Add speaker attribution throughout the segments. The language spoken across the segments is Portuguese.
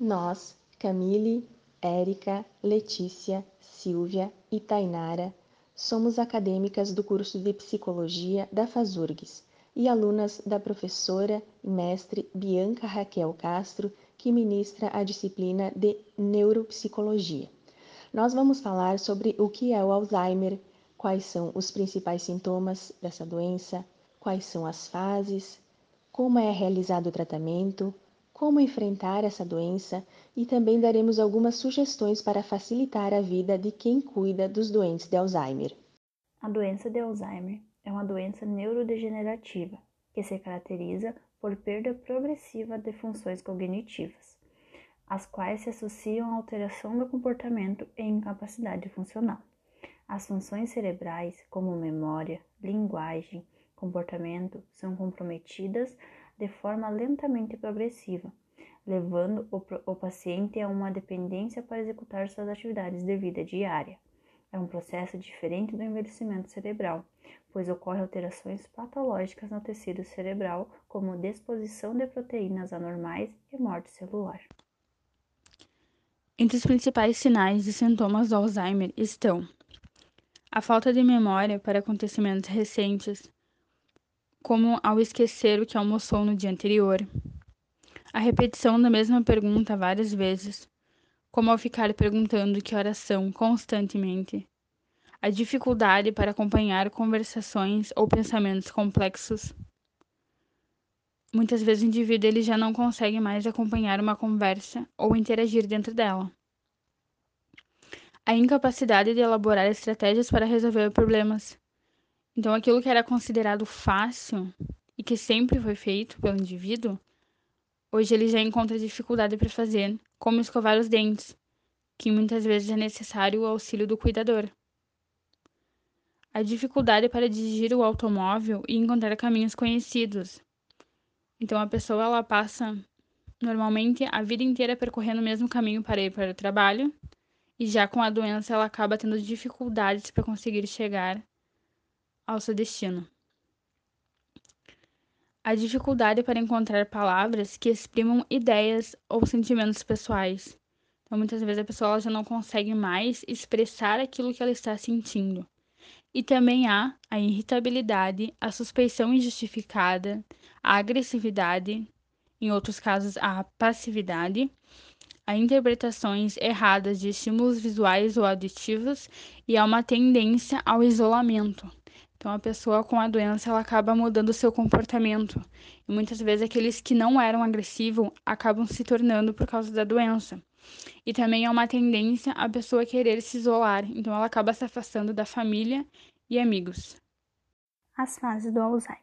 Speaker 1: Nós, Camille, Érica, Letícia, Silvia e Tainara, somos acadêmicas do curso de Psicologia da FASURGS e alunas da professora e mestre Bianca Raquel Castro, que ministra a disciplina de Neuropsicologia. Nós vamos falar sobre o que é o Alzheimer, quais são os principais sintomas dessa doença, quais são as fases, como é realizado o tratamento, como enfrentar essa doença e também daremos algumas sugestões para facilitar a vida de quem cuida dos doentes de Alzheimer.
Speaker 2: A doença de Alzheimer é uma doença neurodegenerativa que se caracteriza por perda progressiva de funções cognitivas, as quais se associam à alteração do comportamento e incapacidade funcional. As funções cerebrais, como memória, linguagem, comportamento, são comprometidas de forma lentamente progressiva, levando o, o paciente a uma dependência para executar suas atividades de vida diária. É um processo diferente do envelhecimento cerebral, pois ocorre alterações patológicas no tecido cerebral, como disposição de proteínas anormais e morte celular.
Speaker 3: Entre os principais sinais e sintomas do Alzheimer estão a falta de memória para acontecimentos recentes, como ao esquecer o que almoçou no dia anterior. A repetição da mesma pergunta várias vezes, como ao ficar perguntando que horas são constantemente. A dificuldade para acompanhar conversações ou pensamentos complexos. Muitas vezes o indivíduo ele já não consegue mais acompanhar uma conversa ou interagir dentro dela. A incapacidade de elaborar estratégias para resolver problemas, então, aquilo que era considerado fácil e que sempre foi feito pelo indivíduo, hoje ele já encontra dificuldade para fazer, como escovar os dentes, que muitas vezes é necessário o auxílio do cuidador. A dificuldade para dirigir o automóvel e encontrar caminhos conhecidos. Então, a pessoa ela passa normalmente a vida inteira percorrendo o mesmo caminho para ir para o trabalho, e já com a doença ela acaba tendo dificuldades para conseguir chegar ao seu destino. A dificuldade para encontrar palavras que exprimam ideias ou sentimentos pessoais. Então, muitas vezes a pessoa já não consegue mais expressar aquilo que ela está sentindo. E também há a irritabilidade, a suspeição injustificada, a agressividade, em outros casos, a passividade, a interpretações erradas de estímulos visuais ou auditivos e há uma tendência ao isolamento. Então, a pessoa com a doença ela acaba mudando o seu comportamento. E muitas vezes aqueles que não eram agressivos acabam se tornando por causa da doença. E também é uma tendência a pessoa querer se isolar. Então, ela acaba se afastando da família e amigos.
Speaker 2: As fases do Alzheimer.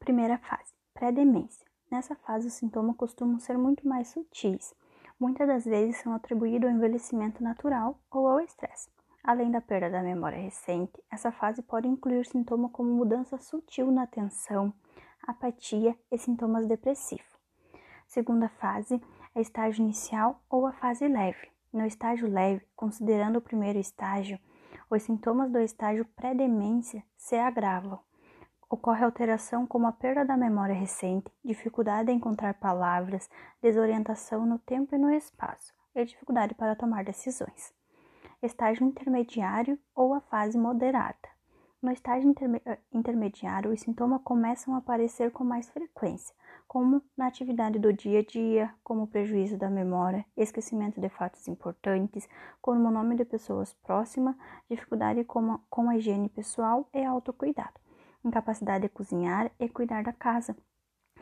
Speaker 2: Primeira fase, pré-demência. Nessa fase, os sintomas costumam ser muito mais sutis. Muitas das vezes são atribuídos ao envelhecimento natural ou ao estresse. Além da perda da memória recente, essa fase pode incluir sintomas como mudança sutil na atenção, apatia e sintomas depressivos. Segunda fase é estágio inicial ou a fase leve. No estágio leve, considerando o primeiro estágio, os sintomas do estágio pré-demência se agravam. Ocorre alteração como a perda da memória recente, dificuldade em encontrar palavras, desorientação no tempo e no espaço e dificuldade para tomar decisões estágio intermediário ou a fase moderada. No estágio eh, intermediário, os sintomas começam a aparecer com mais frequência, como na atividade do dia a dia, como prejuízo da memória, esquecimento de fatos importantes, como o nome de pessoas próximas, dificuldade com com a higiene pessoal e autocuidado, incapacidade de cozinhar e cuidar da casa,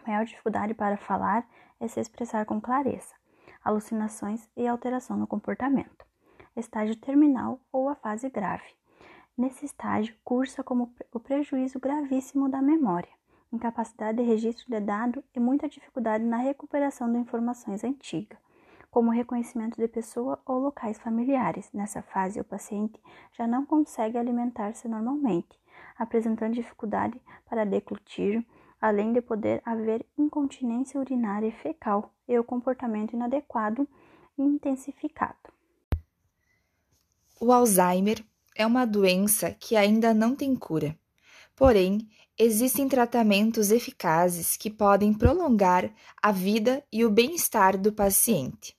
Speaker 2: maior dificuldade para falar e se expressar com clareza, alucinações e alteração no comportamento estágio terminal ou a fase grave. Nesse estágio, cursa como o prejuízo gravíssimo da memória, incapacidade de registro de dado e muita dificuldade na recuperação de informações antigas, como reconhecimento de pessoa ou locais familiares. Nessa fase, o paciente já não consegue alimentar-se normalmente, apresentando dificuldade para declutir, além de poder haver incontinência urinária e fecal e o comportamento inadequado intensificado.
Speaker 4: O Alzheimer é uma doença que ainda não tem cura, porém, existem tratamentos eficazes que podem prolongar a vida e o bem-estar do paciente.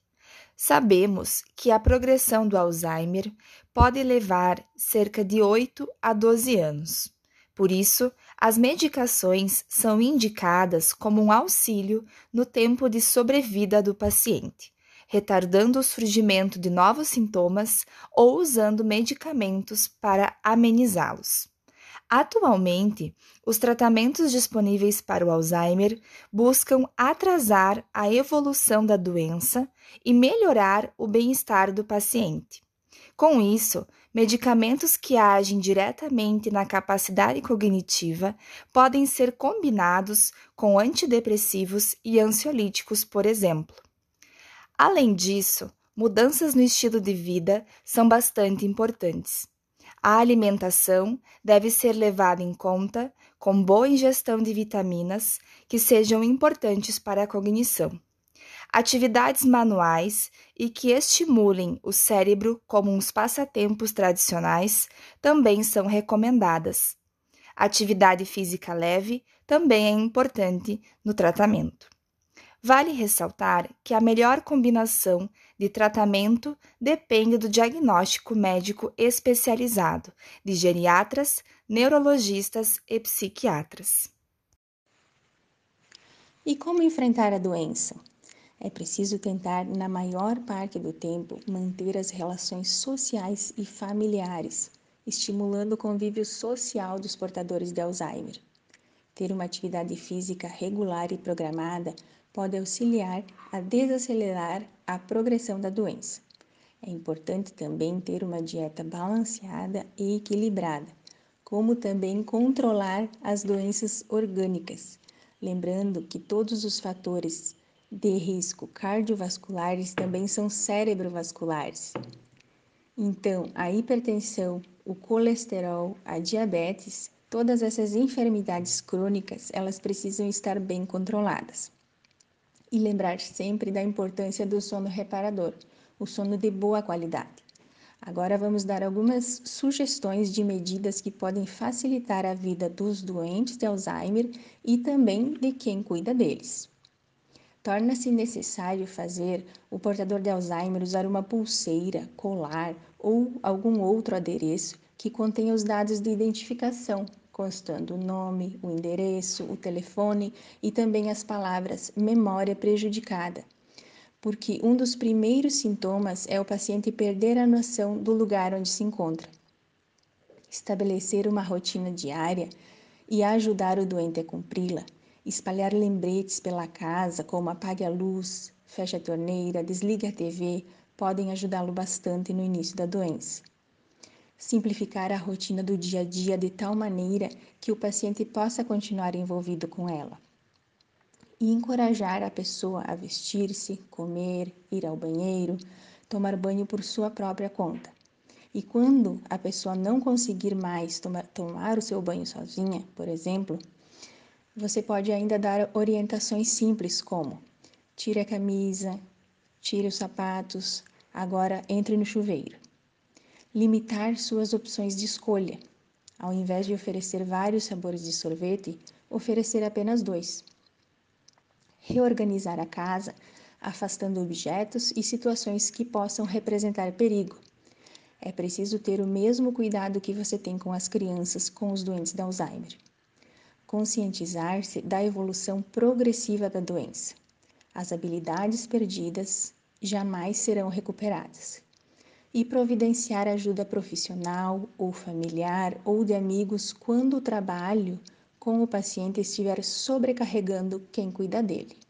Speaker 4: Sabemos que a progressão do Alzheimer pode levar cerca de 8 a 12 anos. Por isso, as medicações são indicadas como um auxílio no tempo de sobrevida do paciente, retardando o surgimento de novos sintomas ou usando medicamentos para amenizá-los. Atualmente, os tratamentos disponíveis para o Alzheimer buscam atrasar a evolução da doença e melhorar o bem-estar do paciente. Com isso, medicamentos que agem diretamente na capacidade cognitiva podem ser combinados com antidepressivos e ansiolíticos, por exemplo. Além disso, mudanças no estilo de vida são bastante importantes. A alimentação deve ser levada em conta com boa ingestão de vitaminas que sejam importantes para a cognição atividades manuais e que estimulem o cérebro como uns passatempos tradicionais também são recomendadas. Atividade física leve também é importante no tratamento. Vale ressaltar que a melhor combinação de tratamento depende do diagnóstico médico especializado de geriatras, neurologistas e psiquiatras.
Speaker 1: E como enfrentar a doença? É preciso tentar, na maior parte do tempo, manter as relações sociais e familiares, estimulando o convívio social dos portadores de Alzheimer. Ter uma atividade física regular e programada pode auxiliar a desacelerar a progressão da doença. É importante também ter uma dieta balanceada e equilibrada, como também controlar as doenças orgânicas, lembrando que todos os fatores de risco cardiovasculares também são cerebrovasculares. Então, a hipertensão, o colesterol, a diabetes, todas essas enfermidades crônicas, elas precisam estar bem controladas. E lembrar sempre da importância do sono reparador, o sono de boa qualidade. Agora vamos dar algumas sugestões de medidas que podem facilitar a vida dos doentes de Alzheimer e também de quem cuida deles torna-se necessário fazer o portador de Alzheimer usar uma pulseira, colar ou algum outro adereço que contenha os dados de identificação, constando o nome, o endereço, o telefone e também as palavras memória prejudicada. Porque um dos primeiros sintomas é o paciente perder a noção do lugar onde se encontra. Estabelecer uma rotina diária e ajudar o doente a cumpri-la espalhar lembretes pela casa, como apague a luz, feche a torneira, desligue a TV, podem ajudá-lo bastante no início da doença. Simplificar a rotina do dia a dia de tal maneira que o paciente possa continuar envolvido com ela. E encorajar a pessoa a vestir-se, comer, ir ao banheiro, tomar banho por sua própria conta. E quando a pessoa não conseguir mais tomar, tomar o seu banho sozinha, por exemplo, você pode ainda dar orientações simples como: tire a camisa, tire os sapatos, agora entre no chuveiro. Limitar suas opções de escolha. Ao invés de oferecer vários sabores de sorvete, oferecer apenas dois. Reorganizar a casa, afastando objetos e situações que possam representar perigo. É preciso ter o mesmo cuidado que você tem com as crianças com os doentes de Alzheimer conscientizar-se da evolução progressiva da doença. As habilidades perdidas jamais serão recuperadas. E providenciar ajuda profissional ou familiar ou de amigos quando o trabalho com o paciente estiver sobrecarregando quem cuida dele.